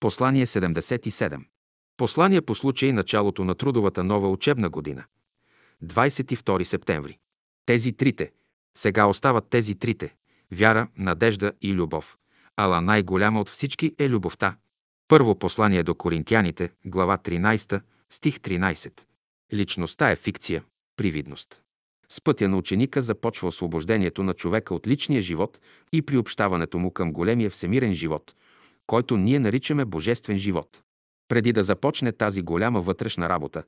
Послание 77. Послание по случай началото на трудовата нова учебна година. 22 септември. Тези трите. Сега остават тези трите. Вяра, надежда и любов. Ала най-голяма от всички е любовта. Първо послание до Коринтияните, глава 13, стих 13. Личността е фикция, привидност. С пътя на ученика започва освобождението на човека от личния живот и приобщаването му към големия всемирен живот, който ние наричаме Божествен живот. Преди да започне тази голяма вътрешна работа,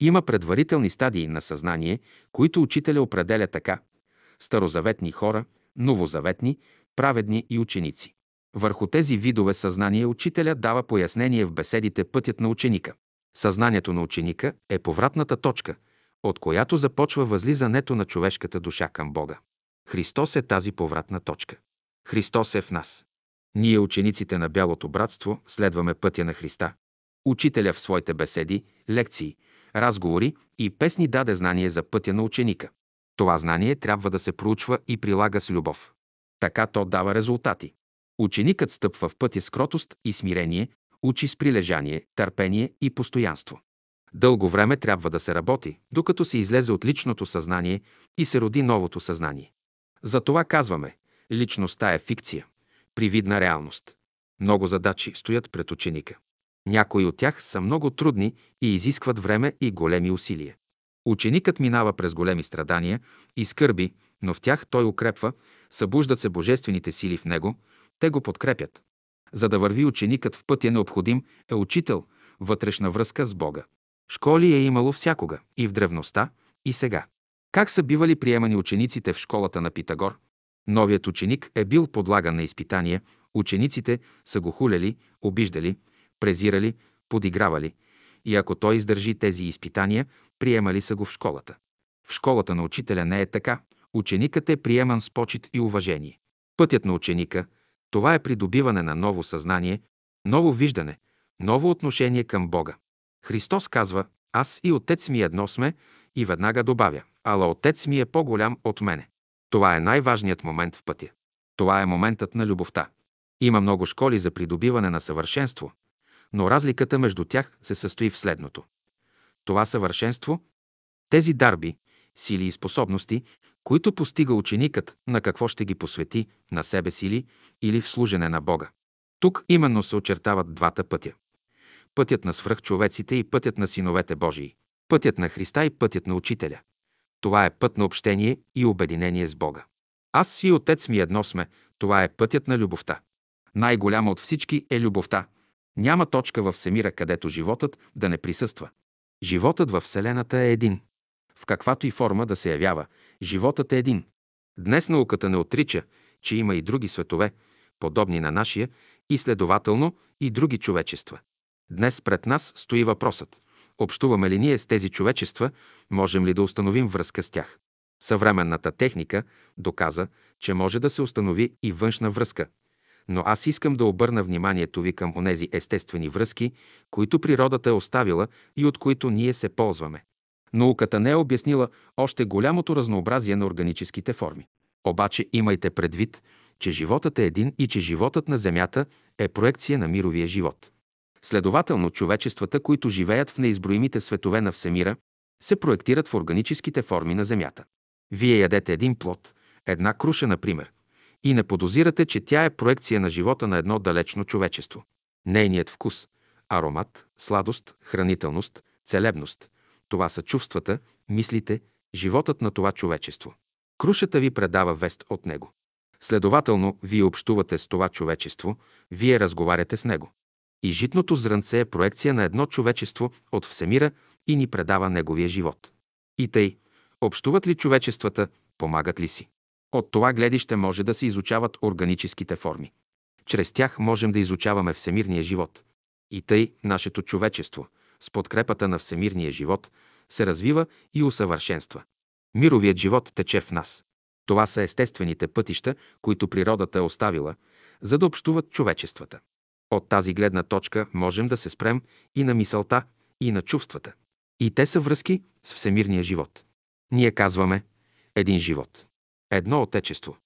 има предварителни стадии на съзнание, които учителя определя така – старозаветни хора, новозаветни, праведни и ученици. Върху тези видове съзнание учителя дава пояснение в беседите Пътят на ученика. Съзнанието на ученика е повратната точка, от която започва възлизането на човешката душа към Бога. Христос е тази повратна точка. Христос е в нас. Ние, учениците на Бялото братство, следваме пътя на Христа. Учителя в своите беседи, лекции, разговори и песни даде знание за пътя на ученика. Това знание трябва да се проучва и прилага с любов. Така то дава резултати. Ученикът стъпва в пътя с кротост и смирение, учи с прилежание, търпение и постоянство. Дълго време трябва да се работи, докато се излезе от личното съзнание и се роди новото съзнание. Затова казваме, личността е фикция, привидна реалност. Много задачи стоят пред ученика. Някои от тях са много трудни и изискват време и големи усилия. Ученикът минава през големи страдания и скърби, но в тях той укрепва, събуждат се божествените сили в него, те го подкрепят. За да върви ученикът в пътя необходим е учител, вътрешна връзка с Бога. Школи е имало всякога, и в древността, и сега. Как са бивали приемани учениците в школата на Питагор? Новият ученик е бил подлаган на изпитания, учениците са го хуляли, обиждали, презирали, подигравали и ако той издържи тези изпитания, приемали са го в школата. В школата на учителя не е така. Ученикът е приеман с почет и уважение. Пътят на ученика – това е придобиване на ново съзнание, ново виждане, ново отношение към Бога. Христос казва, аз и Отец ми едно сме и веднага добавя, ала Отец ми е по-голям от мене. Това е най-важният момент в пътя. Това е моментът на любовта. Има много школи за придобиване на съвършенство, но разликата между тях се състои в следното. Това съвършенство, тези дарби, сили и способности, които постига ученикът, на какво ще ги посвети, на себе сили или в служене на Бога. Тук именно се очертават двата пътя. Пътят на свръхчовеците и пътят на синовете Божии. Пътят на Христа и пътят на Учителя. Това е път на общение и обединение с Бога. Аз и Отец ми едно сме. Това е пътят на любовта. Най-голяма от всички е любовта. Няма точка във Всемира, където животът да не присъства. Животът във Вселената е един. В каквато и форма да се явява, животът е един. Днес науката не отрича, че има и други светове, подобни на нашия, и следователно и други човечества. Днес пред нас стои въпросът. Общуваме ли ние с тези човечества, можем ли да установим връзка с тях? Съвременната техника доказа, че може да се установи и външна връзка. Но аз искам да обърна вниманието ви към онези естествени връзки, които природата е оставила и от които ние се ползваме. Науката не е обяснила още голямото разнообразие на органическите форми. Обаче имайте предвид, че животът е един и че животът на Земята е проекция на мировия живот. Следователно, човечествата, които живеят в неизброимите светове на Всемира, се проектират в органическите форми на Земята. Вие ядете един плод, една круша, например, и не подозирате, че тя е проекция на живота на едно далечно човечество. Нейният вкус, аромат, сладост, хранителност, целебност – това са чувствата, мислите, животът на това човечество. Крушата ви предава вест от него. Следователно, вие общувате с това човечество, вие разговаряте с него. И житното зрънце е проекция на едно човечество от Всемира и ни предава неговия живот. И тъй, общуват ли човечествата, помагат ли си? От това гледище може да се изучават органическите форми. Чрез тях можем да изучаваме всемирния живот. И тъй нашето човечество, с подкрепата на всемирния живот, се развива и усъвършенства. Мировият живот тече в нас. Това са естествените пътища, които природата е оставила, за да общуват човечествата. От тази гледна точка можем да се спрем и на мисълта, и на чувствата. И те са връзки с всемирния живот. Ние казваме един живот, едно отечество,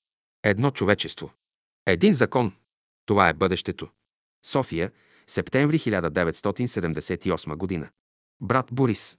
едно човечество, един закон. Това е бъдещето. София, Септември 1978 година. Брат Борис.